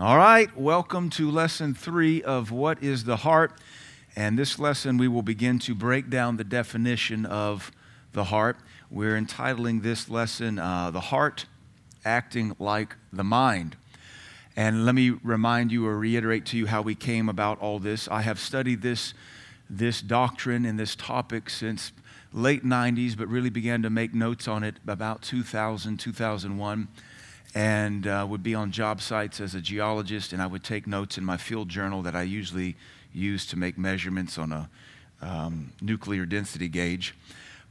All right, welcome to lesson three of What is the Heart. And this lesson, we will begin to break down the definition of the heart. We're entitling this lesson, uh, The Heart Acting Like the Mind. And let me remind you or reiterate to you how we came about all this. I have studied this, this doctrine and this topic since late 90s, but really began to make notes on it about 2000, 2001 and uh, would be on job sites as a geologist, and I would take notes in my field journal that I usually use to make measurements on a um, nuclear density gauge.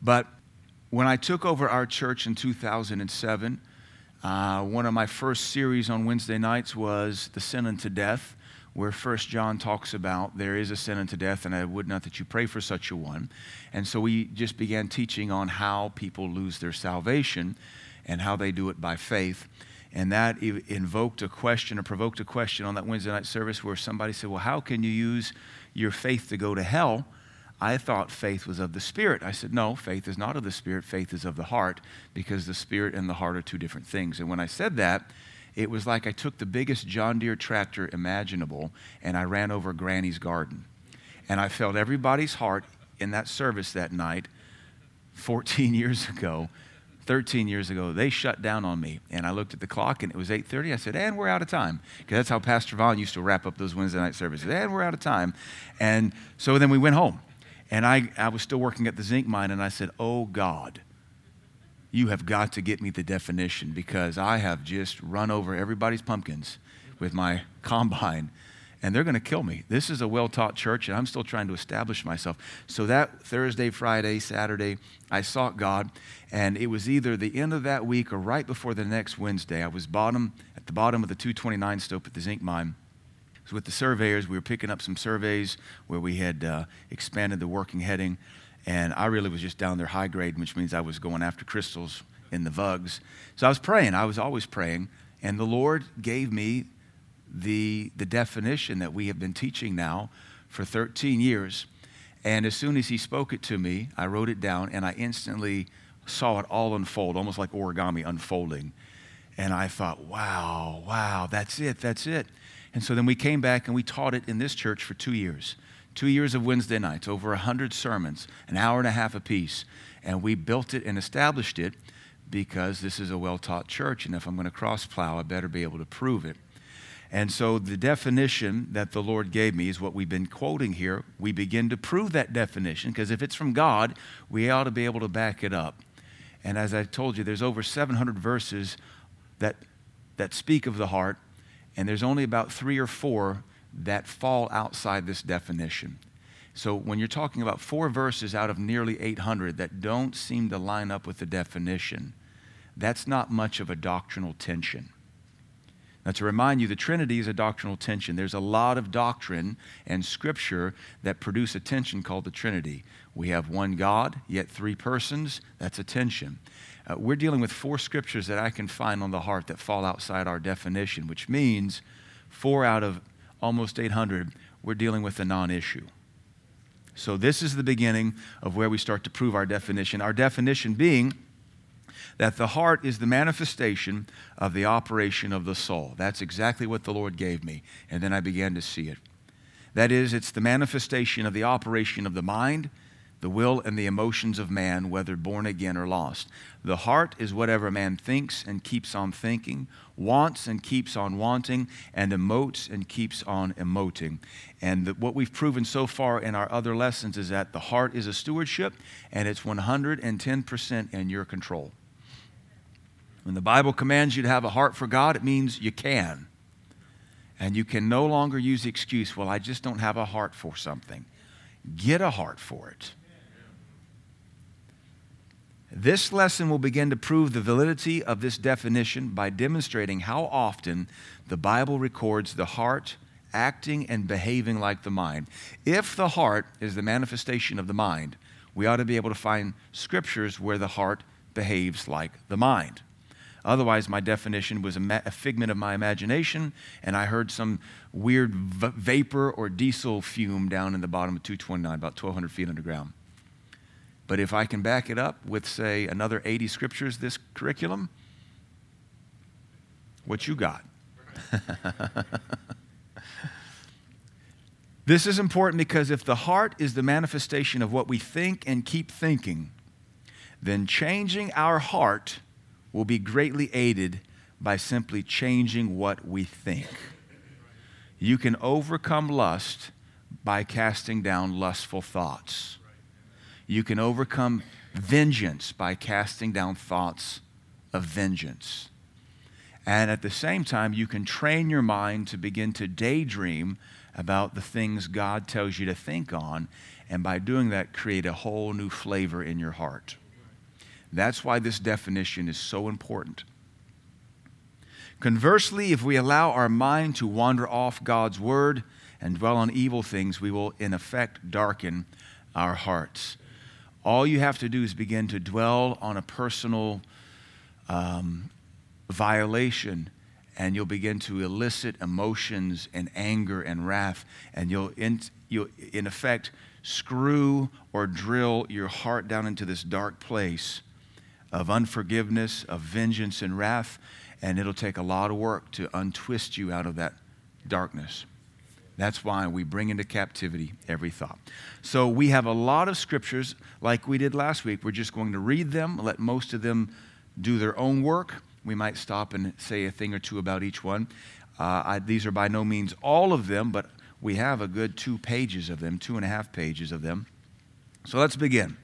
But when I took over our church in 2007, uh, one of my first series on Wednesday nights was The Sin unto Death, where First John talks about there is a sin unto death, and I would not that you pray for such a one. And so we just began teaching on how people lose their salvation and how they do it by faith. And that invoked a question or provoked a question on that Wednesday night service where somebody said, Well, how can you use your faith to go to hell? I thought faith was of the Spirit. I said, No, faith is not of the Spirit, faith is of the heart, because the Spirit and the heart are two different things. And when I said that, it was like I took the biggest John Deere tractor imaginable and I ran over Granny's garden. And I felt everybody's heart in that service that night 14 years ago 13 years ago, they shut down on me. And I looked at the clock and it was 8.30. I said, and we're out of time. Because that's how Pastor Vaughn used to wrap up those Wednesday night services. And we're out of time. And so then we went home. And I, I was still working at the zinc mine and I said, oh God, you have got to get me the definition because I have just run over everybody's pumpkins with my combine and they're going to kill me. This is a well taught church, and I'm still trying to establish myself. So that Thursday, Friday, Saturday, I sought God, and it was either the end of that week or right before the next Wednesday. I was bottom at the bottom of the 229 stope at the zinc mine. So with the surveyors, we were picking up some surveys where we had uh, expanded the working heading, and I really was just down there high grade, which means I was going after crystals in the vugs. So I was praying. I was always praying, and the Lord gave me the, the definition that we have been teaching now for 13 years. And as soon as he spoke it to me, I wrote it down and I instantly saw it all unfold, almost like origami unfolding. And I thought, wow, wow, that's it, that's it. And so then we came back and we taught it in this church for two years. Two years of Wednesday nights, over 100 sermons, an hour and a half apiece. And we built it and established it because this is a well taught church. And if I'm going to cross plow, I better be able to prove it. And so the definition that the Lord gave me is what we've been quoting here. We begin to prove that definition because if it's from God, we ought to be able to back it up. And as I told you, there's over 700 verses that, that speak of the heart, and there's only about three or four that fall outside this definition. So when you're talking about four verses out of nearly 800 that don't seem to line up with the definition, that's not much of a doctrinal tension. Now, to remind you, the Trinity is a doctrinal tension. There's a lot of doctrine and scripture that produce a tension called the Trinity. We have one God, yet three persons. That's a tension. Uh, we're dealing with four scriptures that I can find on the heart that fall outside our definition, which means four out of almost 800, we're dealing with a non issue. So, this is the beginning of where we start to prove our definition. Our definition being that the heart is the manifestation of the operation of the soul. That's exactly what the Lord gave me. And then I began to see it. That is, it's the manifestation of the operation of the mind, the will, and the emotions of man, whether born again or lost. The heart is whatever man thinks and keeps on thinking, wants and keeps on wanting, and emotes and keeps on emoting. And the, what we've proven so far in our other lessons is that the heart is a stewardship and it's 110% in your control. When the Bible commands you to have a heart for God, it means you can. And you can no longer use the excuse, well, I just don't have a heart for something. Get a heart for it. This lesson will begin to prove the validity of this definition by demonstrating how often the Bible records the heart acting and behaving like the mind. If the heart is the manifestation of the mind, we ought to be able to find scriptures where the heart behaves like the mind. Otherwise, my definition was a, ma- a figment of my imagination, and I heard some weird v- vapor or diesel fume down in the bottom of 229, about 1,200 feet underground. But if I can back it up with, say, another 80 scriptures, this curriculum, what you got? This is important because if the heart is the manifestation of what we think and keep thinking, then changing our heart will be greatly aided by simply changing what we think. You can overcome lust by casting down lustful thoughts. You can overcome vengeance by casting down thoughts of vengeance. And at the same time, you can train your mind to begin to daydream about the things God tells you to think on, and by doing that, create a whole new flavor in your heart. That's why this definition is so important. Conversely, if we allow our mind to wander off God's word and dwell on evil things, we will in effect darken our hearts. All you have to do is begin to dwell on a personal um, violation, and you'll begin to elicit emotions and anger and wrath, and you'll in, you'll, in effect screw or drill your heart down into this dark place of unforgiveness, of vengeance and wrath, and it'll take a lot of work to untwist you out of that darkness. That's why we bring into captivity every thought. So we have a lot of scriptures like we did last week. We're just going to read them, let most of them do their own work. We might stop and say a thing or two about each one. Uh, I, these are by no means all of them, but we have a good two pages of them, two and a half pages of them. So let's begin.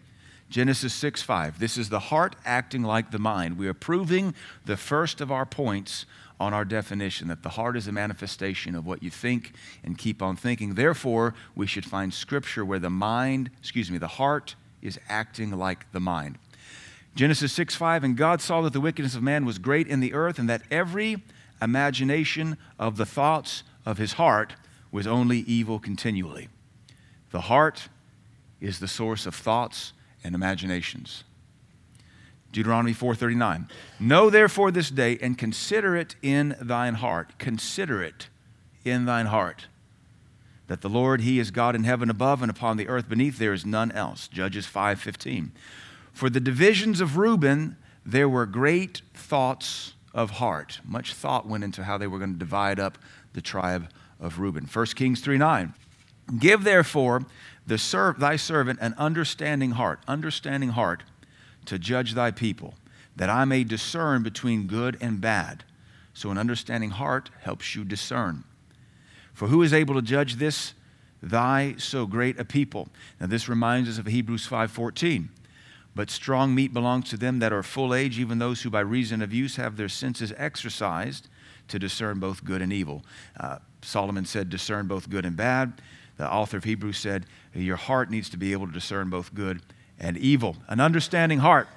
Genesis 6 5. This is the heart acting like the mind. We are proving the first of our points on our definition that the heart is a manifestation of what you think and keep on thinking. Therefore, we should find scripture where the mind, excuse me, the heart is acting like the mind. Genesis 6 5. And God saw that the wickedness of man was great in the earth, and that every imagination of the thoughts of his heart was only evil continually. The heart is the source of thoughts and imaginations. Deuteronomy 4:39. Know therefore this day and consider it in thine heart. Consider it in thine heart that the Lord he is God in heaven above and upon the earth beneath there is none else. Judges 5:15. For the divisions of Reuben there were great thoughts of heart. Much thought went into how they were going to divide up the tribe of Reuben. 1 Kings 3:9. Give therefore the thy servant an understanding heart, understanding heart to judge thy people, that I may discern between good and bad. So an understanding heart helps you discern. For who is able to judge this thy so great a people? Now this reminds us of Hebrews 5:14. But strong meat belongs to them that are full age, even those who by reason of use have their senses exercised to discern both good and evil. Uh, Solomon said, discern both good and bad the author of Hebrews said, Your heart needs to be able to discern both good and evil. An understanding heart.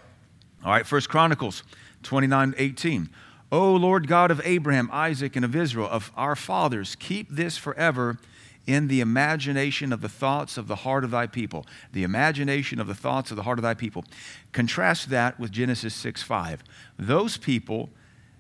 All right, First Chronicles 29 18. O Lord God of Abraham, Isaac, and of Israel, of our fathers, keep this forever in the imagination of the thoughts of the heart of thy people. The imagination of the thoughts of the heart of thy people. Contrast that with Genesis 6 5. Those people,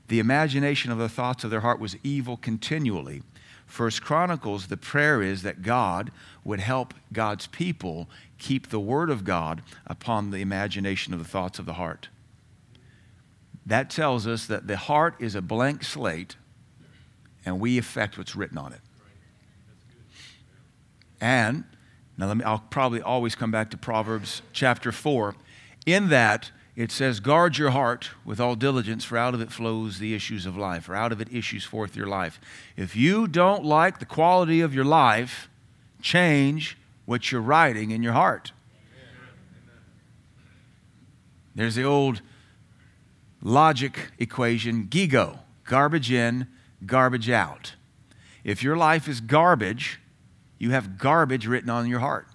the imagination of the thoughts of their heart was evil continually. First Chronicles, the prayer is that God would help God's people keep the word of God upon the imagination of the thoughts of the heart. That tells us that the heart is a blank slate and we affect what's written on it. And now let me I'll probably always come back to Proverbs chapter 4. In that it says, Guard your heart with all diligence, for out of it flows the issues of life, or out of it issues forth your life. If you don't like the quality of your life, change what you're writing in your heart. There's the old logic equation GIGO garbage in, garbage out. If your life is garbage, you have garbage written on your heart.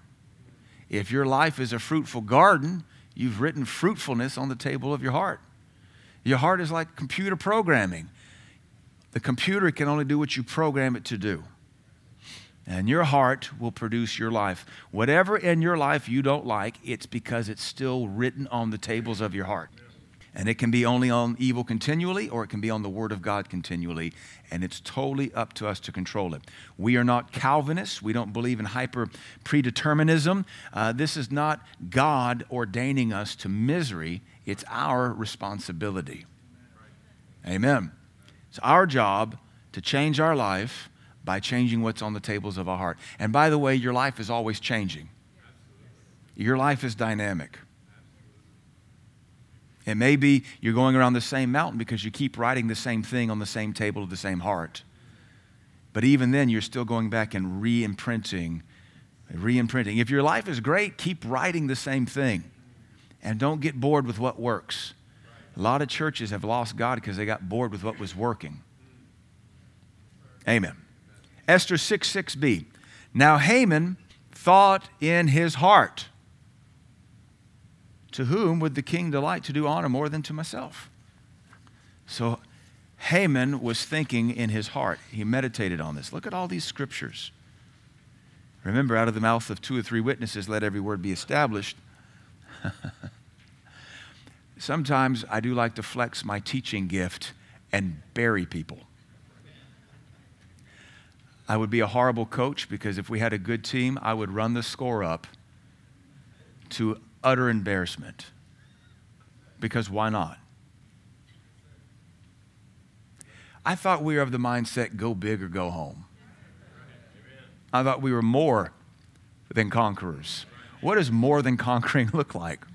If your life is a fruitful garden, You've written fruitfulness on the table of your heart. Your heart is like computer programming. The computer can only do what you program it to do. And your heart will produce your life. Whatever in your life you don't like, it's because it's still written on the tables of your heart. And it can be only on evil continually, or it can be on the Word of God continually. And it's totally up to us to control it. We are not Calvinists. We don't believe in hyper predeterminism. Uh, this is not God ordaining us to misery, it's our responsibility. Amen. It's our job to change our life by changing what's on the tables of our heart. And by the way, your life is always changing. Your life is dynamic. It may be you're going around the same mountain because you keep writing the same thing on the same table of the same heart. But even then, you're still going back and re imprinting, re imprinting. If your life is great, keep writing the same thing. And don't get bored with what works. A lot of churches have lost God because they got bored with what was working. Amen. Esther 6 6b. Now Haman thought in his heart, To whom would the king delight to do honor more than to myself? So Haman was thinking in his heart. He meditated on this. Look at all these scriptures. Remember, out of the mouth of two or three witnesses, let every word be established. Sometimes I do like to flex my teaching gift and bury people. I would be a horrible coach because if we had a good team, I would run the score up to utter embarrassment. Because why not? I thought we were of the mindset go big or go home. I thought we were more than conquerors. What does more than conquering look like?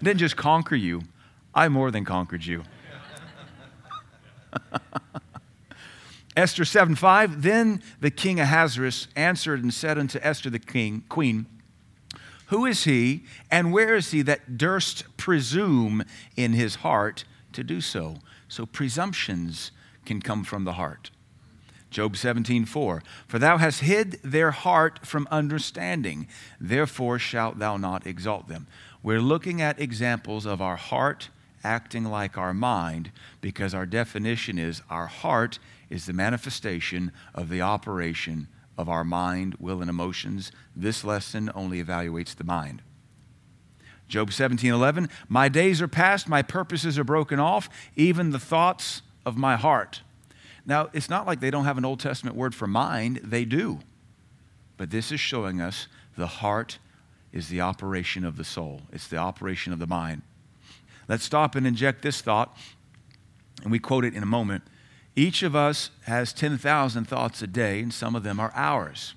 I didn't just conquer you, I more than conquered you. Esther 7 5. Then the king Ahasuerus answered and said unto Esther the king, queen, Who is he, and where is he that durst presume in his heart to do so? So presumptions can come from the heart. Job 17, 4. For thou hast hid their heart from understanding, therefore shalt thou not exalt them. We're looking at examples of our heart acting like our mind because our definition is our heart is the manifestation of the operation of our mind, will, and emotions. This lesson only evaluates the mind. Job 17:11 My days are past, my purposes are broken off, even the thoughts of my heart. Now, it's not like they don't have an Old Testament word for mind, they do. But this is showing us the heart is the operation of the soul, it's the operation of the mind. Let's stop and inject this thought, and we quote it in a moment. Each of us has 10,000 thoughts a day, and some of them are ours.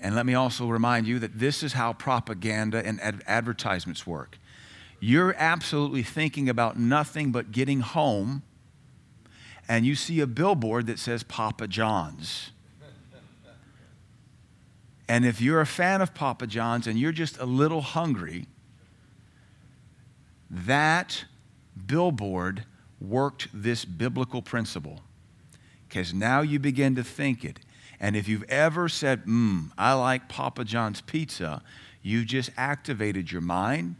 And let me also remind you that this is how propaganda and ad- advertisements work. You're absolutely thinking about nothing but getting home, and you see a billboard that says Papa John's. And if you're a fan of Papa John's and you're just a little hungry, that billboard worked this biblical principle because now you begin to think it. And if you've ever said, "Hmm, I like Papa John's pizza, you just activated your mind,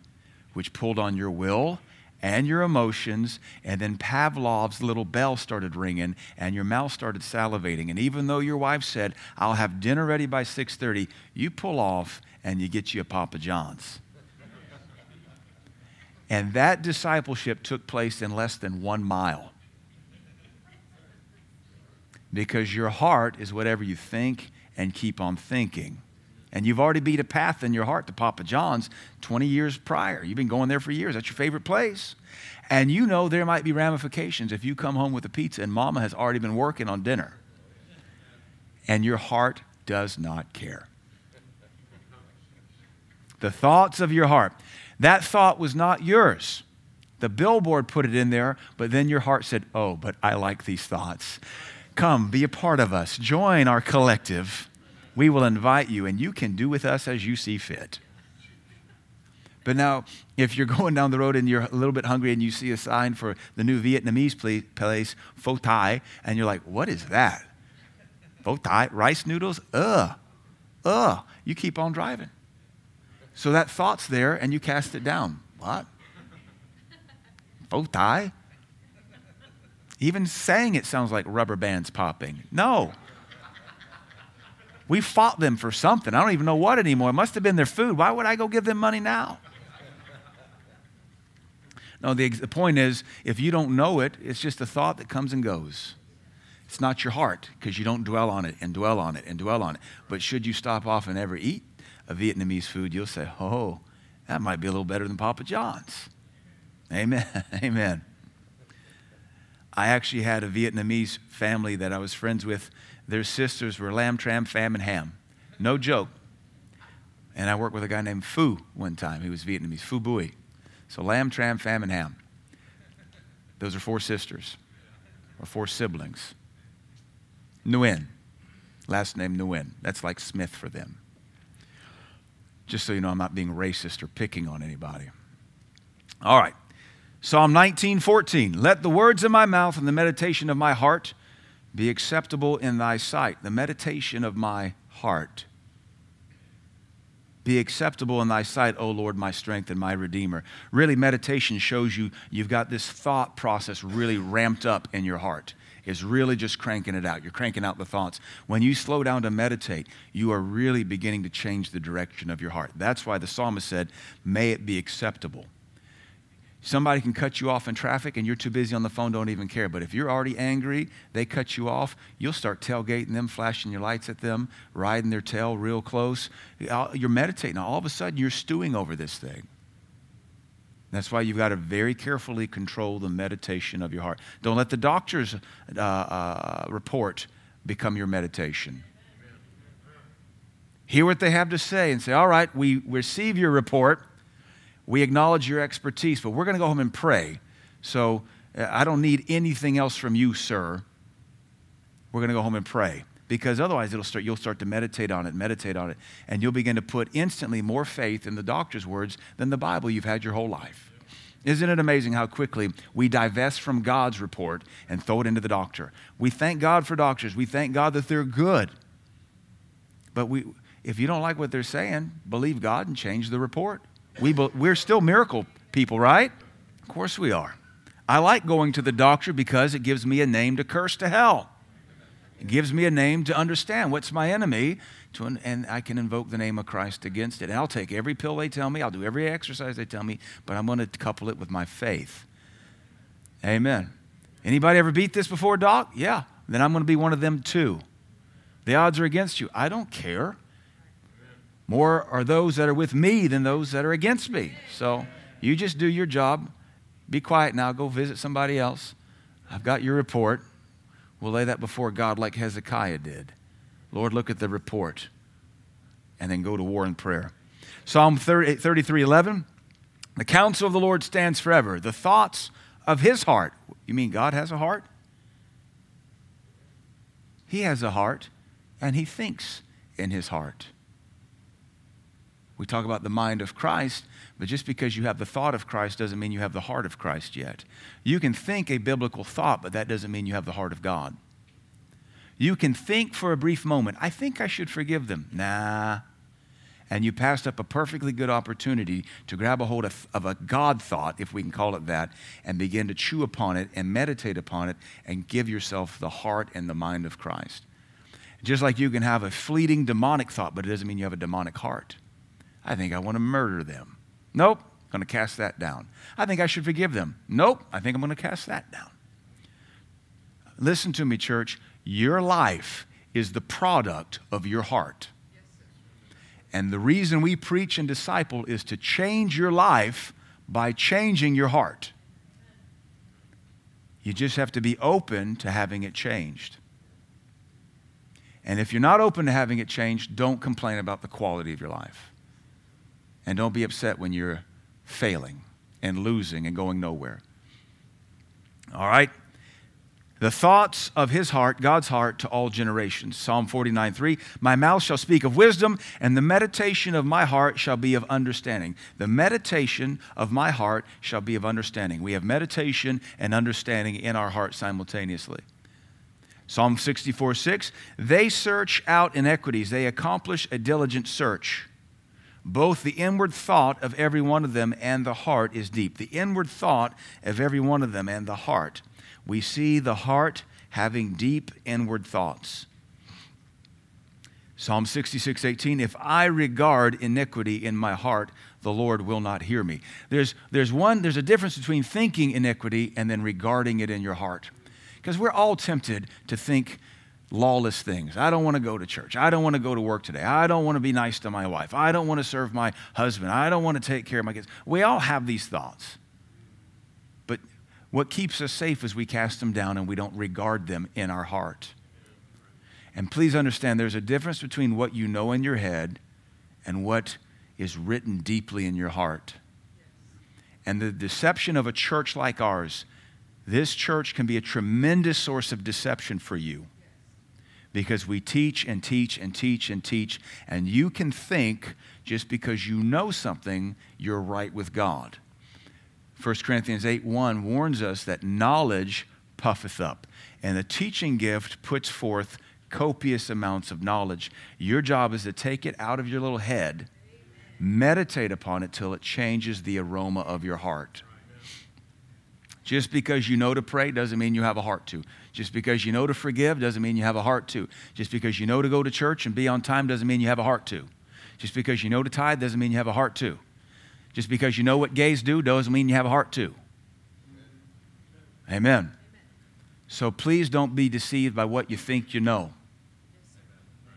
which pulled on your will and your emotions, and then Pavlov's little bell started ringing, and your mouth started salivating. And even though your wife said, I'll have dinner ready by 6:30, you pull off and you get you a Papa John's. And that discipleship took place in less than one mile. Because your heart is whatever you think and keep on thinking. And you've already beat a path in your heart to Papa John's 20 years prior. You've been going there for years. That's your favorite place. And you know there might be ramifications if you come home with a pizza and mama has already been working on dinner. And your heart does not care. The thoughts of your heart. That thought was not yours. The billboard put it in there, but then your heart said, Oh, but I like these thoughts. Come, be a part of us. Join our collective. We will invite you, and you can do with us as you see fit. But now, if you're going down the road and you're a little bit hungry and you see a sign for the new Vietnamese place, Pho Thai, and you're like, what is that? Pho Thai? Rice noodles? Ugh. Ugh. You keep on driving. So that thought's there and you cast it down. What? Thai? Even saying it sounds like rubber bands popping. No. We fought them for something. I don't even know what anymore. It must have been their food. Why would I go give them money now? No, the, the point is, if you don't know it, it's just a thought that comes and goes. It's not your heart because you don't dwell on it and dwell on it and dwell on it. But should you stop off and ever eat a Vietnamese food, you'll say, oh, that might be a little better than Papa John's. Amen. Amen. I actually had a Vietnamese family that I was friends with. Their sisters were lamb, tram, fam, and ham. No joke. And I worked with a guy named Phu one time. He was Vietnamese, Phu Bui. So lamb, tram, fam, and ham. Those are four sisters or four siblings. Nguyen, last name Nguyen. That's like Smith for them. Just so you know, I'm not being racist or picking on anybody. All right. Psalm 19:14. Let the words of my mouth and the meditation of my heart be acceptable in thy sight. The meditation of my heart be acceptable in thy sight, O Lord, my strength and my redeemer. Really, meditation shows you you've got this thought process really ramped up in your heart. Is really just cranking it out. You're cranking out the thoughts. When you slow down to meditate, you are really beginning to change the direction of your heart. That's why the psalmist said, May it be acceptable. Somebody can cut you off in traffic and you're too busy on the phone, don't even care. But if you're already angry, they cut you off, you'll start tailgating them, flashing your lights at them, riding their tail real close. You're meditating. All of a sudden, you're stewing over this thing. That's why you've got to very carefully control the meditation of your heart. Don't let the doctor's uh, uh, report become your meditation. Hear what they have to say and say, All right, we receive your report we acknowledge your expertise, but we're going to go home and pray. So uh, I don't need anything else from you, sir. We're going to go home and pray because otherwise it'll start, you'll start to meditate on it, meditate on it, and you'll begin to put instantly more faith in the doctor's words than the Bible you've had your whole life. Isn't it amazing how quickly we divest from God's report and throw it into the doctor? We thank God for doctors. We thank God that they're good. But we, if you don't like what they're saying, believe God and change the report. We, we're still miracle people, right? Of course we are. I like going to the doctor because it gives me a name to curse to hell. It gives me a name to understand what's my enemy, to, and I can invoke the name of Christ against it. And I'll take every pill they tell me, I'll do every exercise they tell me, but I'm going to couple it with my faith. Amen. Anybody ever beat this before, Doc? Yeah. Then I'm going to be one of them too. The odds are against you. I don't care. More are those that are with me than those that are against me. So you just do your job. Be quiet now. Go visit somebody else. I've got your report. We'll lay that before God like Hezekiah did. Lord, look at the report. And then go to war in prayer. Psalm 33 11. The counsel of the Lord stands forever. The thoughts of his heart. You mean God has a heart? He has a heart, and he thinks in his heart. We talk about the mind of Christ, but just because you have the thought of Christ doesn't mean you have the heart of Christ yet. You can think a biblical thought, but that doesn't mean you have the heart of God. You can think for a brief moment, I think I should forgive them. Nah. And you passed up a perfectly good opportunity to grab a hold of, of a God thought, if we can call it that, and begin to chew upon it and meditate upon it and give yourself the heart and the mind of Christ. Just like you can have a fleeting demonic thought, but it doesn't mean you have a demonic heart. I think I want to murder them. Nope, I'm going to cast that down. I think I should forgive them. Nope, I think I'm going to cast that down. Listen to me, church. Your life is the product of your heart. And the reason we preach and disciple is to change your life by changing your heart. You just have to be open to having it changed. And if you're not open to having it changed, don't complain about the quality of your life. And don't be upset when you're failing and losing and going nowhere. All right? The thoughts of his heart, God's heart, to all generations. Psalm 49 3 My mouth shall speak of wisdom, and the meditation of my heart shall be of understanding. The meditation of my heart shall be of understanding. We have meditation and understanding in our heart simultaneously. Psalm 64 6 They search out iniquities, they accomplish a diligent search. Both the inward thought of every one of them and the heart is deep. The inward thought of every one of them and the heart. We see the heart having deep inward thoughts. Psalm 66, 18, if I regard iniquity in my heart, the Lord will not hear me. There's, there's one, there's a difference between thinking iniquity and then regarding it in your heart. Because we're all tempted to think lawless things. I don't want to go to church. I don't want to go to work today. I don't want to be nice to my wife. I don't want to serve my husband. I don't want to take care of my kids. We all have these thoughts. But What keeps us safe is we cast them down and we don't regard them in our heart. And please understand there's a difference between what you know in your head and what is written deeply in your heart. And the deception of a church like ours, this church can be a tremendous source of deception for you because we teach and teach and teach and teach, and you can think just because you know something, you're right with God. 1 Corinthians 8 1 warns us that knowledge puffeth up, and the teaching gift puts forth copious amounts of knowledge. Your job is to take it out of your little head, meditate upon it till it changes the aroma of your heart. Just because you know to pray doesn't mean you have a heart to. Just because you know to forgive doesn't mean you have a heart to. Just because you know to go to church and be on time doesn't mean you have a heart to. Just because you know to tithe doesn't mean you have a heart to. Just because you know what gays do doesn't mean you have a heart to. Amen. So please don't be deceived by what you think you know.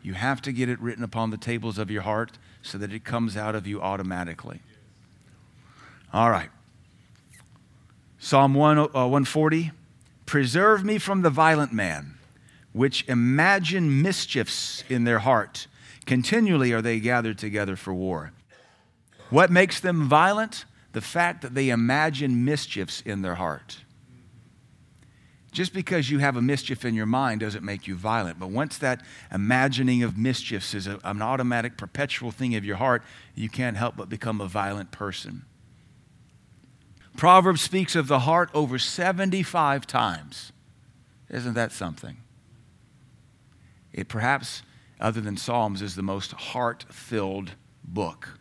You have to get it written upon the tables of your heart so that it comes out of you automatically. All right. Psalm 1, uh, 140 Preserve me from the violent man, which imagine mischiefs in their heart. Continually are they gathered together for war. What makes them violent? The fact that they imagine mischiefs in their heart. Just because you have a mischief in your mind doesn't make you violent. But once that imagining of mischiefs is a, an automatic, perpetual thing of your heart, you can't help but become a violent person. Proverbs speaks of the heart over 75 times. Isn't that something? It perhaps, other than Psalms, is the most heart filled book.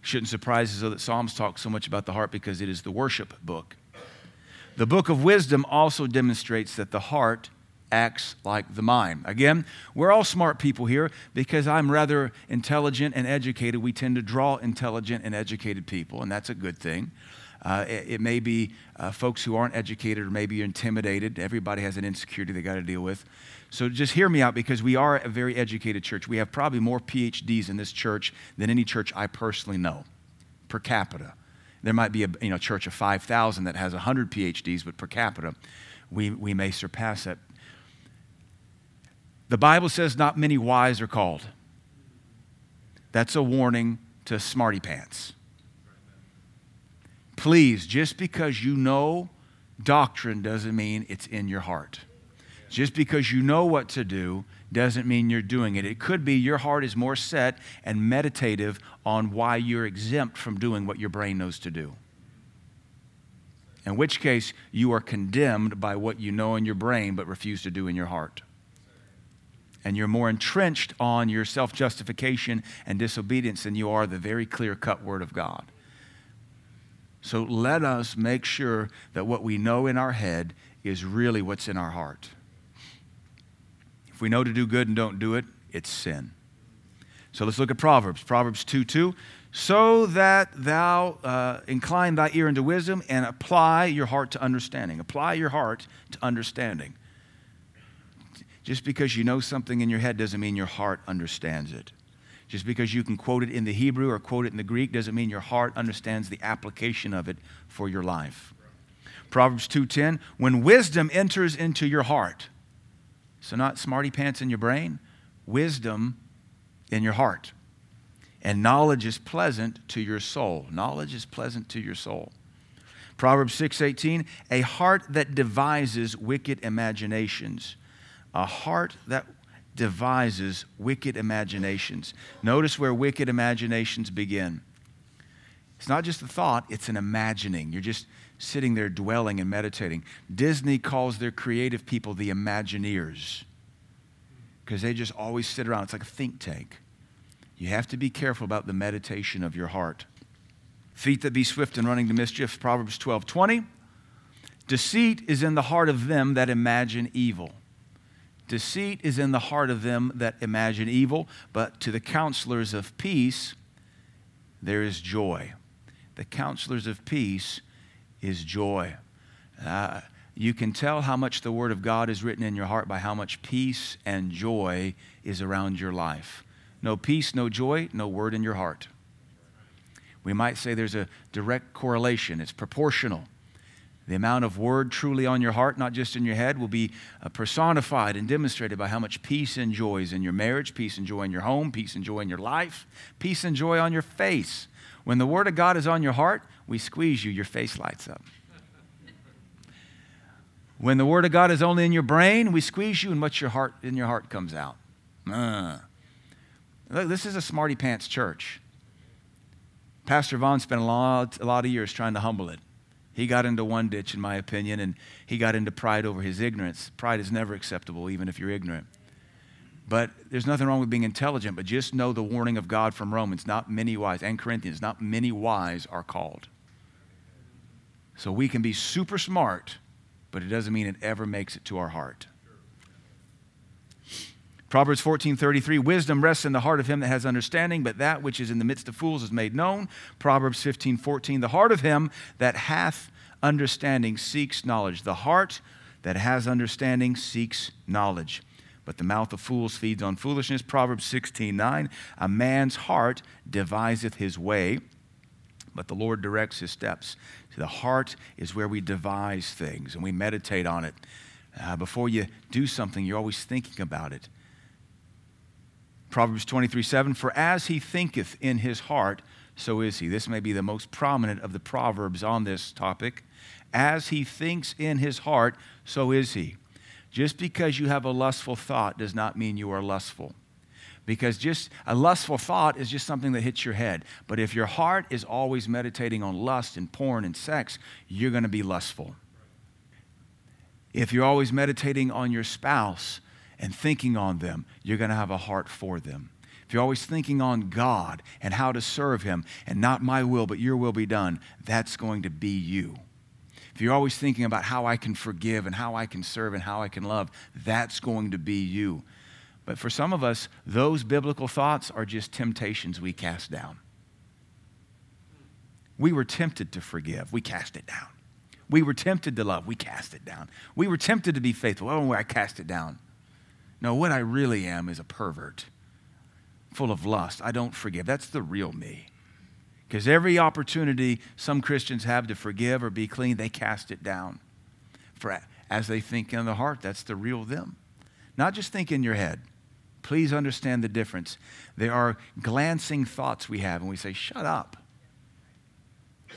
Shouldn't surprise us though that Psalms talk so much about the heart because it is the worship book. The book of wisdom also demonstrates that the heart acts like the mind. Again, we're all smart people here because I'm rather intelligent and educated. We tend to draw intelligent and educated people, and that's a good thing. Uh, it, it, may be uh, folks who aren't educated or maybe you're intimidated. Everybody has an insecurity they got to deal with. So just hear me out because we are a very educated church. We have probably more PhDs in this church than any church I personally know per capita. There might be a you know, church of 5,000 that has 100 PhDs, but per capita, we, we may surpass that. The Bible says not many wise are called. That's a warning to smarty pants. Please, just because you know doctrine doesn't mean it's in your heart. Just because you know what to do doesn't mean you're doing it. It could be your heart is more set and meditative on why you're exempt from doing what your brain knows to do. In which case, you are condemned by what you know in your brain but refuse to do in your heart. And you're more entrenched on your self justification and disobedience than you are the very clear cut Word of God. So let us make sure that what we know in our head is really what's in our heart. If we know to do good and don't do it, it's sin. So let's look at Proverbs. Proverbs 2 2. So that thou uh, incline thy ear unto wisdom and apply your heart to understanding. Apply your heart to understanding. Just because you know something in your head doesn't mean your heart understands it. Just because you can quote it in the Hebrew or quote it in the Greek doesn't mean your heart understands the application of it for your life. Proverbs 2:10, when wisdom enters into your heart, so, not smarty pants in your brain, wisdom in your heart. And knowledge is pleasant to your soul. Knowledge is pleasant to your soul. Proverbs 6:18, a heart that devises wicked imaginations. A heart that devises wicked imaginations. Notice where wicked imaginations begin. It's not just a thought, it's an imagining. You're just sitting there dwelling and meditating. Disney calls their creative people the Imagineers because they just always sit around. It's like a think tank. You have to be careful about the meditation of your heart. Feet that be swift in running to mischief, Proverbs 12 20. Deceit is in the heart of them that imagine evil. Deceit is in the heart of them that imagine evil, but to the counselors of peace, there is joy. The counselors of peace is joy. Uh, you can tell how much the Word of God is written in your heart by how much peace and joy is around your life. No peace, no joy, no Word in your heart. We might say there's a direct correlation, it's proportional. The amount of word truly on your heart, not just in your head, will be uh, personified and demonstrated by how much peace and joy is in your marriage, peace and joy in your home, peace and joy in your life, peace and joy on your face. When the Word of God is on your heart, we squeeze you, your face lights up. When the Word of God is only in your brain, we squeeze you, and what's your heart in your heart comes out. Uh. Look, this is a smarty pants church. Pastor Vaughn spent a lot, a lot of years trying to humble it. He got into one ditch, in my opinion, and he got into pride over his ignorance. Pride is never acceptable, even if you're ignorant. But there's nothing wrong with being intelligent, but just know the warning of God from Romans not many wise, and Corinthians, not many wise are called. So we can be super smart, but it doesn't mean it ever makes it to our heart. Proverbs 14:33 Wisdom rests in the heart of him that has understanding, but that which is in the midst of fools is made known. Proverbs 15:14 The heart of him that hath understanding seeks knowledge. The heart that has understanding seeks knowledge. But the mouth of fools feeds on foolishness. Proverbs 16:9 A man's heart deviseth his way, but the Lord directs his steps. The heart is where we devise things and we meditate on it. Uh, before you do something, you're always thinking about it. Proverbs 23 7 For as he thinketh in his heart, so is he. This may be the most prominent of the Proverbs on this topic. As he thinks in his heart, so is he. Just because you have a lustful thought does not mean you are lustful. Because just a lustful thought is just something that hits your head. But if your heart is always meditating on lust and porn and sex, you're going to be lustful. If you're always meditating on your spouse, and thinking on them, you're going to have a heart for them. If you're always thinking on God and how to serve Him and not my will, but your will be done, that's going to be you. If you're always thinking about how I can forgive and how I can serve and how I can love, that's going to be you. But for some of us, those biblical thoughts are just temptations we cast down. We were tempted to forgive, we cast it down. We were tempted to love, we cast it down. We were tempted to be faithful, oh, I cast it down. No, what I really am is a pervert, full of lust. I don't forgive. That's the real me. Because every opportunity some Christians have to forgive or be clean, they cast it down. For as they think in the heart, that's the real them. Not just think in your head. Please understand the difference. There are glancing thoughts we have, and we say, shut up.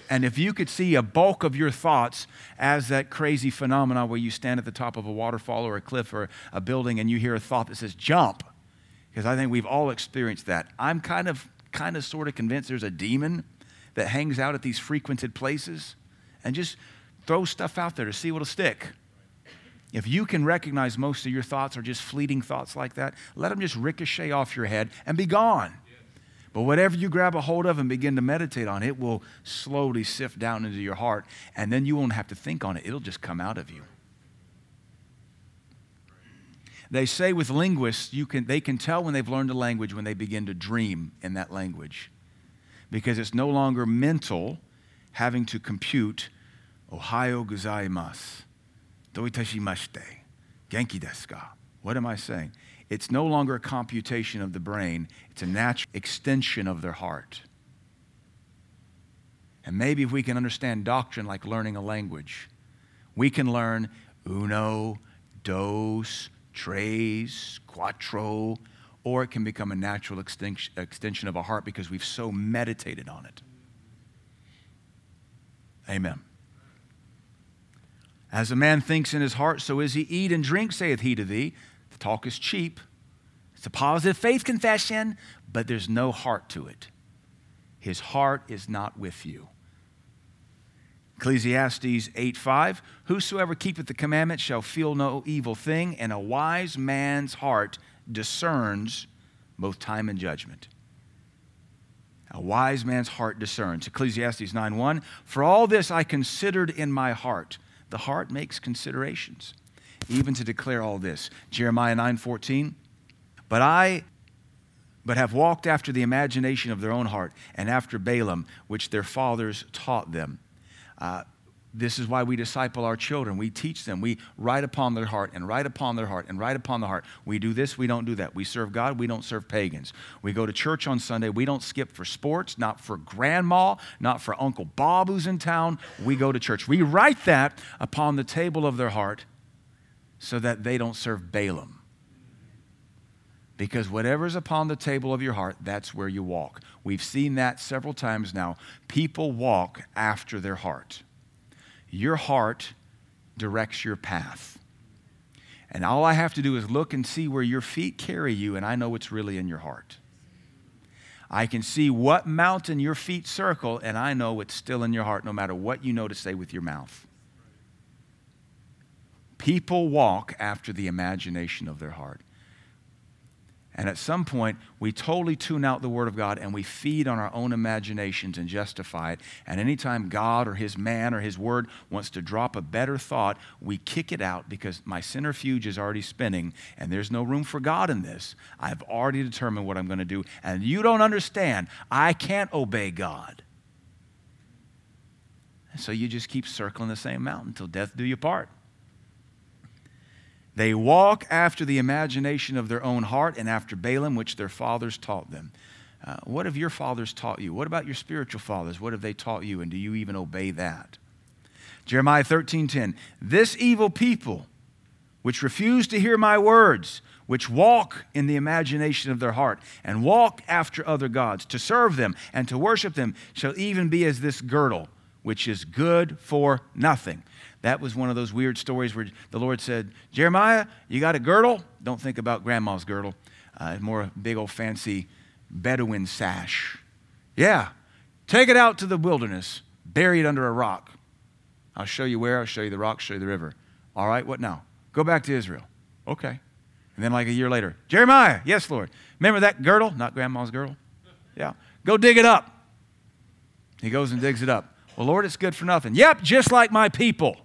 And if you could see a bulk of your thoughts as that crazy phenomenon where you stand at the top of a waterfall or a cliff or a building and you hear a thought that says jump, because I think we've all experienced that. I'm kind of, kind of, sort of convinced there's a demon that hangs out at these frequented places and just throws stuff out there to see what'll stick. If you can recognize most of your thoughts are just fleeting thoughts like that, let them just ricochet off your head and be gone. But whatever you grab a hold of and begin to meditate on, it will slowly sift down into your heart, and then you won't have to think on it. It'll just come out of you. They say with linguists, you can, they can tell when they've learned a language when they begin to dream in that language. Because it's no longer mental having to compute, Ohayo gozaimasu, doitashimashite, genki desu. What am I saying? It's no longer a computation of the brain, it's a natural extension of their heart. And maybe if we can understand doctrine like learning a language, we can learn uno, dos, tres, cuatro, or it can become a natural extension of our heart because we've so meditated on it. Amen. As a man thinks in his heart, so is he. Eat and drink, saith he to thee. The talk is cheap. It's a positive faith confession, but there's no heart to it. His heart is not with you. Ecclesiastes 8 5 Whosoever keepeth the commandment shall feel no evil thing, and a wise man's heart discerns both time and judgment. A wise man's heart discerns. Ecclesiastes 9 1 For all this I considered in my heart. The heart makes considerations even to declare all this. Jeremiah 9:14. But I but have walked after the imagination of their own heart and after Baalim, which their fathers taught them. Uh, This is why we disciple our children. We teach them. We write upon their heart and write upon their heart and write upon the heart. We do this, we don't do that. We serve God, we don't serve pagans. We go to church on Sunday. We don't skip for sports, not for grandma, not for Uncle Bob who's in town. We go to church. We write that upon the table of their heart so that they don't serve Balaam. Because whatever's upon the table of your heart, that's where you walk. We've seen that several times now. People walk after their heart. Your heart directs your path. And all I have to do is look and see where your feet carry you, and I know what's really in your heart. I can see what mountain your feet circle, and I know what's still in your heart, no matter what you know to say with your mouth. People walk after the imagination of their heart. And at some point, we totally tune out the Word of God and we feed on our own imaginations and justify it. And anytime God or His man or His Word wants to drop a better thought, we kick it out because my centrifuge is already spinning and there's no room for God in this. I've already determined what I'm going to do. And you don't understand. I can't obey God. So you just keep circling the same mountain until death do you part. They walk after the imagination of their own heart and after Baalim, which their fathers taught them. Uh, what have your fathers taught you? What about your spiritual fathers? What have they taught you? And do you even obey that? Jeremiah 13 10. This evil people, which refuse to hear my words, which walk in the imagination of their heart, and walk after other gods, to serve them and to worship them, shall even be as this girdle, which is good for nothing that was one of those weird stories where the Lord said, Jeremiah, you got a girdle? Don't think about grandma's girdle. Uh, more a big old fancy Bedouin sash. Yeah, take it out to the wilderness, bury it under a rock. I'll show you where, I'll show you the rock, show you the river. All right, what now? Go back to Israel. Okay. And then, like a year later, Jeremiah, yes, Lord. Remember that girdle? Not grandma's girdle? Yeah. Go dig it up. He goes and digs it up. Well, Lord, it's good for nothing. Yep, just like my people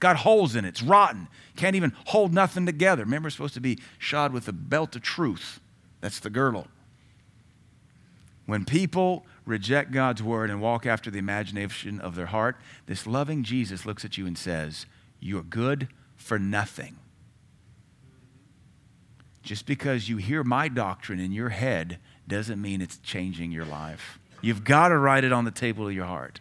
got holes in it. It's rotten. Can't even hold nothing together. Remember, it's supposed to be shod with the belt of truth. That's the girdle. When people reject God's word and walk after the imagination of their heart, this loving Jesus looks at you and says, You're good for nothing. Just because you hear my doctrine in your head doesn't mean it's changing your life. You've got to write it on the table of your heart.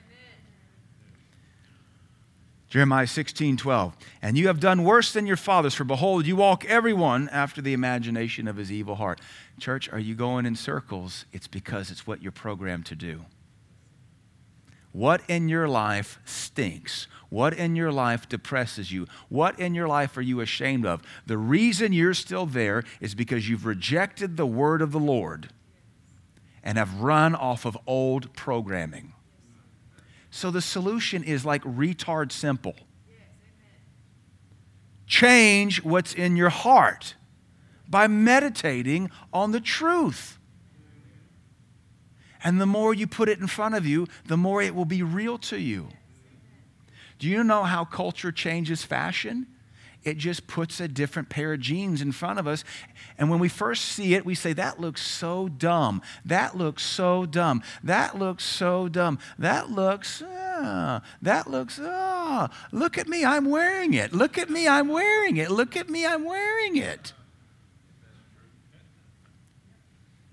Jeremiah 16, 12. And you have done worse than your fathers, for behold, you walk everyone after the imagination of his evil heart. Church, are you going in circles? It's because it's what you're programmed to do. What in your life stinks? What in your life depresses you? What in your life are you ashamed of? The reason you're still there is because you've rejected the word of the Lord and have run off of old programming. So the solution is like retard simple. Change what's in your heart by meditating on the truth. And the more you put it in front of you, the more it will be real to you. Do you know how culture changes fashion? It just puts a different pair of jeans in front of us. And when we first see it, we say, That looks so dumb. That looks so dumb. That looks so dumb. That looks, ah, that looks, ah, look at me, I'm wearing it. Look at me, I'm wearing it. Look at me, I'm wearing it.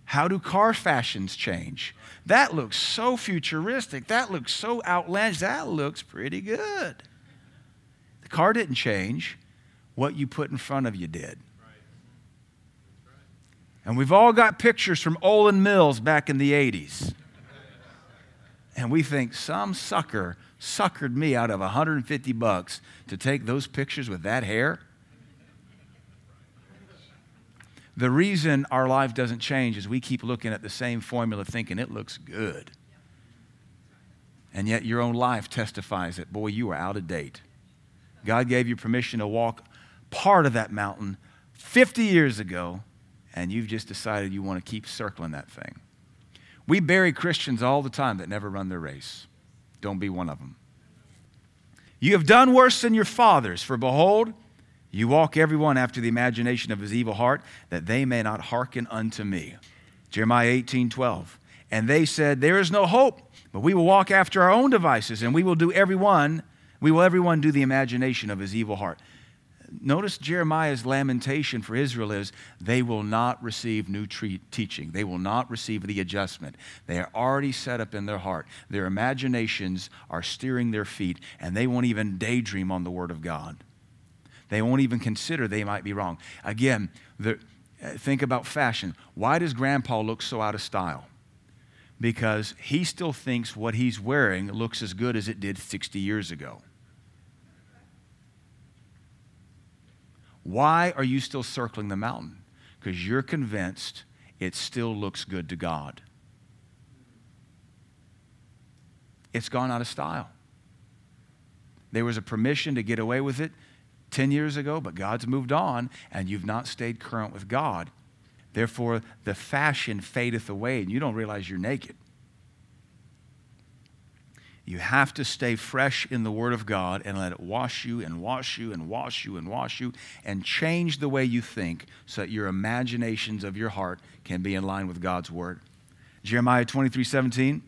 How do car fashions change? That looks so futuristic. That looks so outlandish. That looks pretty good. The car didn't change what you put in front of you did. And we've all got pictures from Olan Mills back in the 80s. And we think some sucker suckered me out of 150 bucks to take those pictures with that hair. The reason our life doesn't change is we keep looking at the same formula thinking it looks good. And yet your own life testifies that, boy, you are out of date. God gave you permission to walk part of that mountain 50 years ago, and you've just decided you want to keep circling that thing. We bury Christians all the time that never run their race. Don't be one of them. You have done worse than your fathers, for behold, you walk everyone after the imagination of his evil heart, that they may not hearken unto me. Jeremiah 18 12. And they said, There is no hope, but we will walk after our own devices, and we will do every one We will everyone do the imagination of his evil heart. Notice Jeremiah's lamentation for Israel is they will not receive new tre- teaching. They will not receive the adjustment. They are already set up in their heart. Their imaginations are steering their feet, and they won't even daydream on the Word of God. They won't even consider they might be wrong. Again, the, uh, think about fashion. Why does grandpa look so out of style? Because he still thinks what he's wearing looks as good as it did 60 years ago. Why are you still circling the mountain? Because you're convinced it still looks good to God. It's gone out of style. There was a permission to get away with it 10 years ago, but God's moved on, and you've not stayed current with God. Therefore, the fashion fadeth away, and you don't realize you're naked. You have to stay fresh in the Word of God and let it wash you and wash you and wash you and wash you and change the way you think so that your imaginations of your heart can be in line with God's Word. Jeremiah 23 17.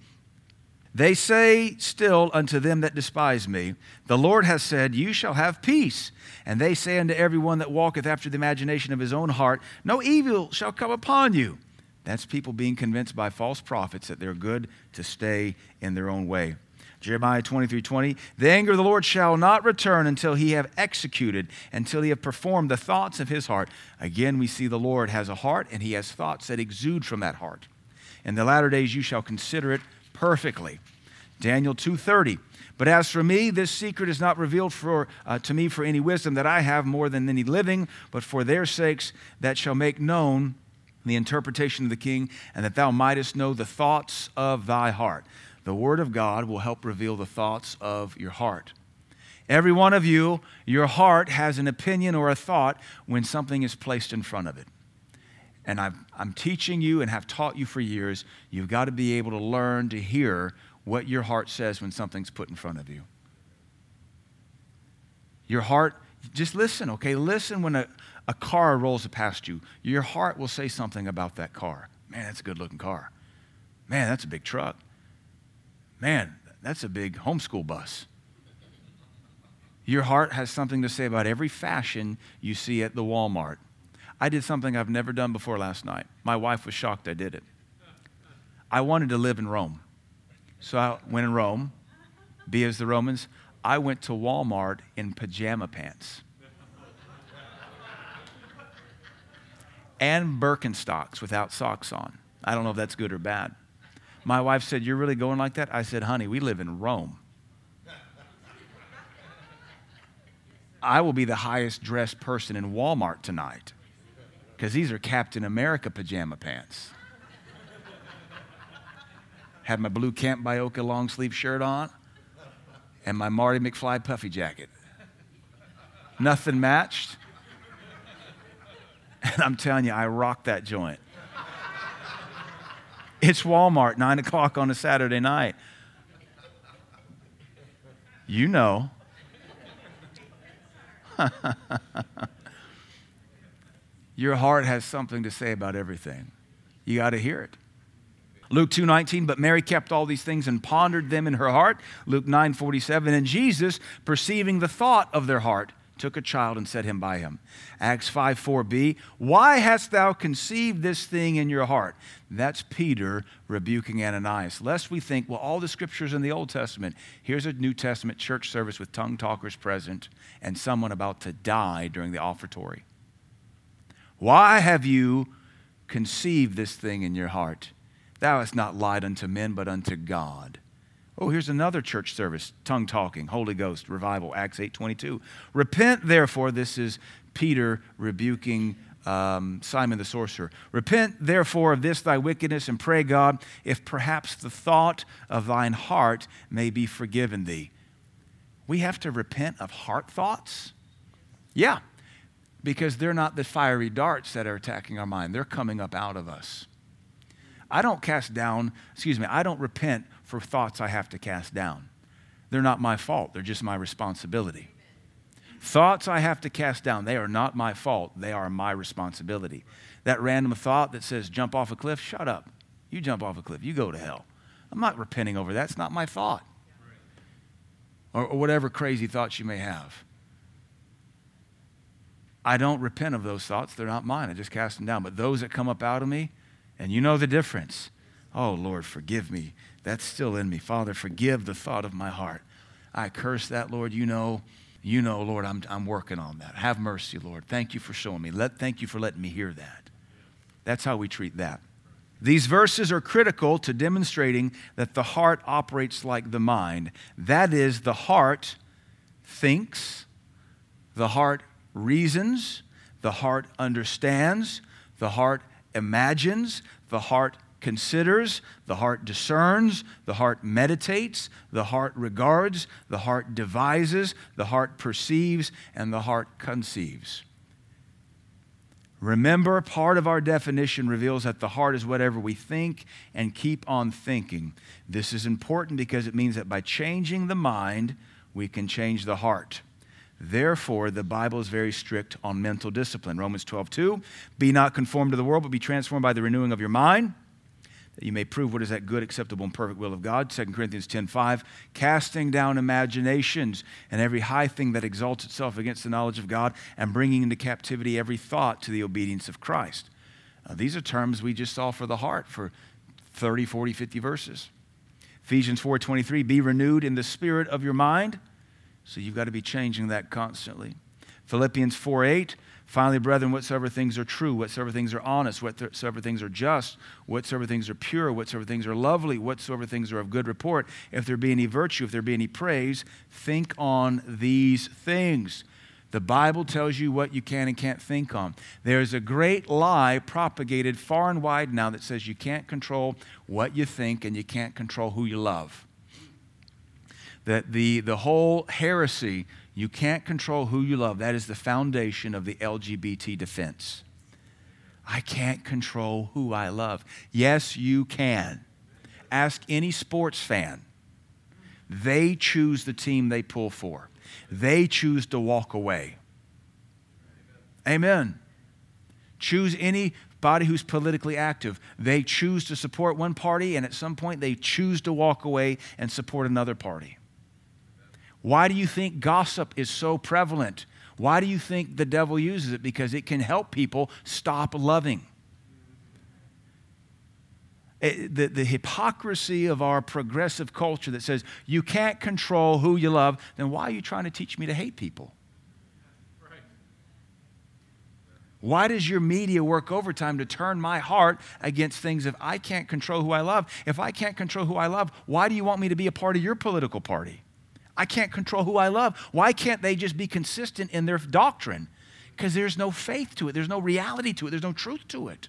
They say still unto them that despise me, The Lord has said, You shall have peace. And they say unto everyone that walketh after the imagination of his own heart, No evil shall come upon you. That's people being convinced by false prophets that they're good to stay in their own way. Jeremiah 23 20, the anger of the Lord shall not return until he have executed, until he have performed the thoughts of his heart. Again, we see the Lord has a heart and he has thoughts that exude from that heart. In the latter days you shall consider it perfectly. Daniel 2:30. But as for me, this secret is not revealed for, uh, to me for any wisdom that I have more than any living, but for their sakes that shall make known the interpretation of the king, and that thou mightest know the thoughts of thy heart. The Word of God will help reveal the thoughts of your heart. Every one of you, your heart has an opinion or a thought when something is placed in front of it. And i am teaching you and have taught you for years, you've got to be able to learn to hear what your heart says when something's put in front of you. Your heart, just listen, okay? Listen when a, a car rolls past you. Your heart will say something about that car. Man, that's a good looking car. Man, that's a big truck. Man, that's a big homeschool bus. Your heart has something to say about every fashion you see at the Walmart. I did something I've never done before last night. My wife was shocked I did it. I wanted to live in Rome. So I went in Rome, be as the Romans. I went to Walmart in pajama pants and Birkenstocks without socks on. I don't know if that's good or bad. My wife said, You're really going like that? I said, Honey, we live in Rome. I will be the highest dressed person in Walmart tonight because these are Captain America pajama pants. Had my blue Camp Bioka long sleeve shirt on and my Marty McFly puffy jacket. Nothing matched. And I'm telling you, I rocked that joint. It's Walmart, 9 o'clock on a Saturday night. You know. Your heart has something to say about everything. You got to hear it. Luke 2:19 but Mary kept all these things and pondered them in her heart. Luke 9:47 and Jesus perceiving the thought of their heart took a child and set him by him. Acts 5 4b, why hast thou conceived this thing in your heart? That's Peter rebuking Ananias. Lest we think, well, all the scriptures in the Old Testament, here's a New Testament church service with tongue talkers present and someone about to die during the offertory. Why have you conceived this thing in your heart? Thou hast not lied unto men, but unto God. Oh, here's another church service, tongue talking, Holy Ghost, revival, Acts 8.22. Repent, therefore, this is Peter rebuking um, Simon the sorcerer. Repent, therefore, of this thy wickedness, and pray God, if perhaps the thought of thine heart may be forgiven thee. We have to repent of heart thoughts? Yeah, because they're not the fiery darts that are attacking our mind, they're coming up out of us. I don't cast down, excuse me, I don't repent for thoughts I have to cast down. They're not my fault, they're just my responsibility. Thoughts I have to cast down, they are not my fault, they are my responsibility. That random thought that says, jump off a cliff, shut up. You jump off a cliff, you go to hell. I'm not repenting over that, it's not my thought. or, or whatever crazy thoughts you may have. I don't repent of those thoughts. They're not mine. I just cast them down. But those that come up out of me, and you know the difference. Oh, Lord, forgive me. That's still in me. Father, forgive the thought of my heart. I curse that, Lord. You know, you know, Lord, I'm, I'm working on that. Have mercy, Lord. Thank you for showing me. Let, thank you for letting me hear that. That's how we treat that. These verses are critical to demonstrating that the heart operates like the mind. That is, the heart thinks, the heart reasons, the heart understands, the heart imagines, the heart considers, the heart discerns, the heart meditates, the heart regards, the heart devises, the heart perceives, and the heart conceives. Remember, part of our definition reveals that the heart is whatever we think and keep on thinking. This is important because it means that by changing the mind, we can change the heart. Therefore, the Bible is very strict on mental discipline. Romans 12, 2. Be not conformed to the world, but be transformed by the renewing of your mind, that you may prove what is that good, acceptable, and perfect will of God. 2 Corinthians 10, 5. Casting down imaginations and every high thing that exalts itself against the knowledge of God, and bringing into captivity every thought to the obedience of Christ. These are terms we just saw for the heart for 30, 40, 50 verses. Ephesians 4:23 be renewed in the spirit of your mind so you've got to be changing that constantly. Philippians 4 8, finally, brethren, whatsoever things are true, whatsoever things are honest, whatsoever things are just, whatsoever things are pure, whatsoever things are lovely, whatsoever things are of good report, if there be any virtue, if there be any praise, think on these things. The Bible tells you what you can and can't think on. There's a great lie propagated far and wide now that says you can't control what you think and you can't control who you love that the, the whole heresy, you can't control who you love. That is the foundation of the LGBT defense. I can't control who I love. Yes, you can. Ask any sports fan. They choose the team they pull for, they choose to walk away. Amen. Choose anybody who's politically active. They choose to support one party, and at some point, they choose to walk away and support another party. Why do you think gossip is so prevalent? Why do you think the devil uses it? Because it can help people stop loving. It, eh, the, the hypocrisy of our progressive culture that says you can't control who you love, then why are you trying to teach me to hate people? Why does your media work overtime to turn my heart against things if I can't control who I love? If I can't control who I love, why do you want me to be a part of your political party? I can't control who I love. Why can't they just be consistent in their doctrine? Because there's no faith to it, there's no reality to it, there's no truth to it.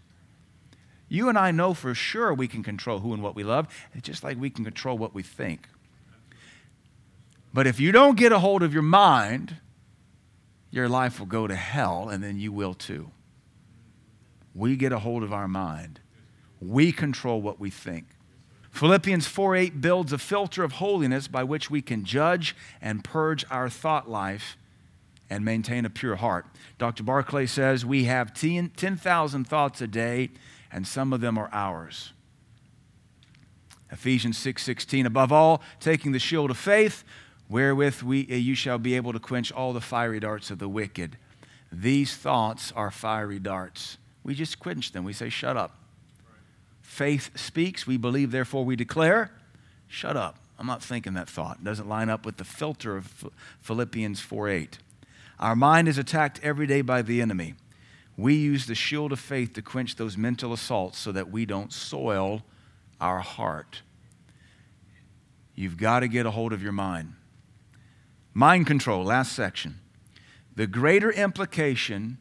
You and I know for sure we can control who and what we love, just like we can control what we think. But if you don't get a hold of your mind, your life will go to hell, and then you will too. We get a hold of our mind. We control what we think. Philippians 4:8 builds a filter of holiness by which we can judge and purge our thought life and maintain a pure heart. Dr. Barclay says we have 10,000 thoughts a day and some of them are ours. Ephesians 6:16 above all taking the shield of faith wherewith we, uh, you shall be able to quench all the fiery darts of the wicked. These thoughts are fiery darts. We just quench them. We say shut up. Faith speaks. We believe, therefore we declare. Shut up. I'm not thinking that thought. It doesn't line up with the filter of Philippians 4 8. Our mind is attacked every day by the enemy. We use the shield of faith to quench those mental assaults so that we don't soil our heart. You've got to get a hold of your mind. Mind control, last section. The greater implication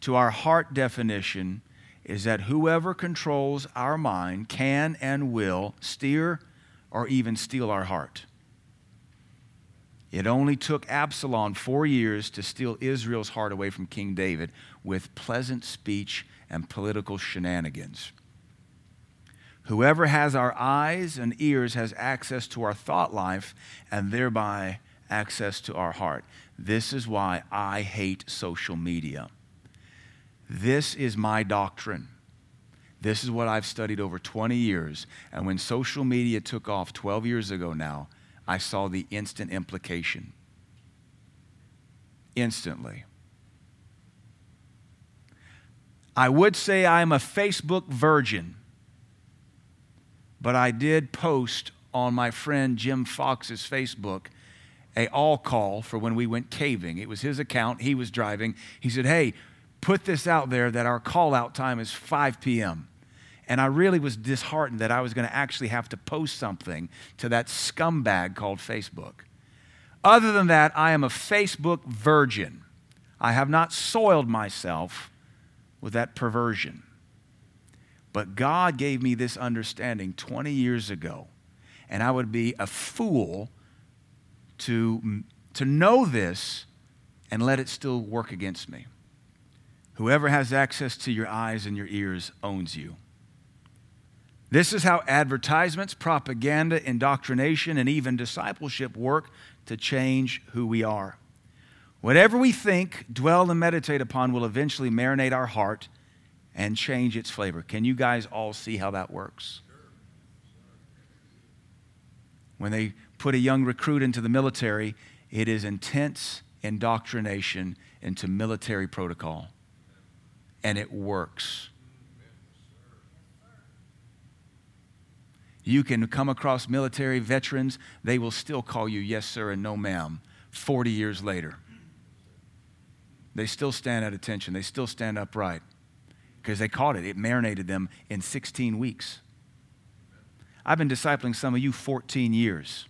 to our heart definition is that whoever controls our mind can and will steer or even steal our heart. It only took Absalom four years to steal Israel's heart away from King David with pleasant speech and political shenanigans. Whoever has our eyes and ears has access to our thought life and thereby access to our heart. This is why I hate social media. This is my doctrine. This is what I've studied over 20 years. And when social media took off 12 years ago now, I saw the instant implication. Instantly. I would say I'm a Facebook virgin, but I did post on my friend Jim Fox's Facebook a all call for when we went caving. It was his account, he was driving. He said, "Hey, put this out there that our call out time is 5 p.m." And I really was disheartened that I was going to actually have to post something to that scumbag called Facebook. Other than that, I am a Facebook virgin. I have not soiled myself with that perversion. But God gave me this understanding 20 years ago, and I would be a fool to, to know this and let it still work against me. Whoever has access to your eyes and your ears owns you. This is how advertisements, propaganda, indoctrination, and even discipleship work to change who we are. Whatever we think, dwell, and meditate upon will eventually marinate our heart and change its flavor. Can you guys all see how that works? When they put a young recruit into the military, it is intense indoctrination into military protocol. And it works. You can come across military veterans, they will still call you yes, sir, and no, ma'am, 40 years later. They still stand at attention. They still stand upright because they caught it. It marinated them in 16 weeks. I've been discipling some of you 14 years.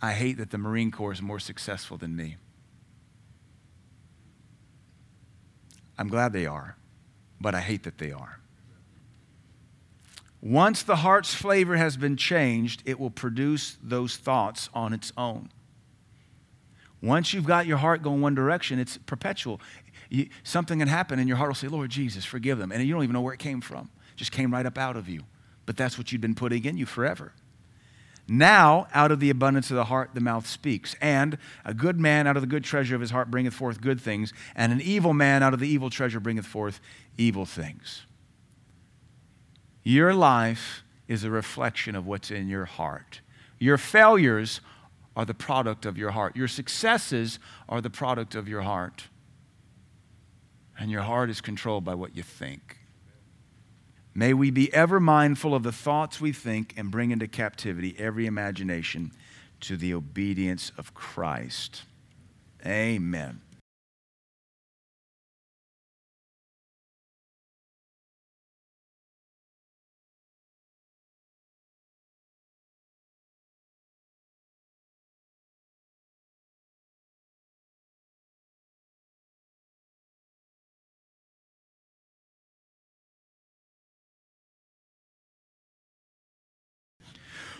I hate that the Marine Corps is more successful than me. I'm glad they are, but I hate that they are. Once the heart's flavor has been changed, it will produce those thoughts on its own. Once you've got your heart going one direction, it's perpetual. You, something can happen and your heart will say, Lord Jesus, forgive them. And you don't even know where it came from. It just came right up out of you. But that's what you've been putting in you forever. Now, out of the abundance of the heart, the mouth speaks. And a good man out of the good treasure of his heart bringeth forth good things, and an evil man out of the evil treasure bringeth forth evil things. Your life is a reflection of what's in your heart. Your failures are the product of your heart. Your successes are the product of your heart. And your heart is controlled by what you think. May we be ever mindful of the thoughts we think and bring into captivity every imagination to the obedience of Christ. Amen.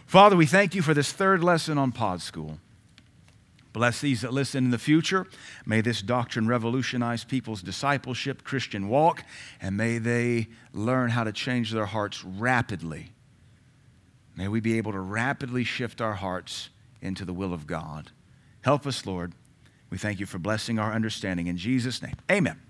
Father, we thank you for this third lesson on Pod School. Bless these that listen in the future. May this doctrine revolutionize people's discipleship, Christian walk, and may they learn how to change their hearts rapidly. May we be able to rapidly shift our hearts into the will of God. Help us, Lord. We thank you for blessing our understanding. In Jesus' name, amen.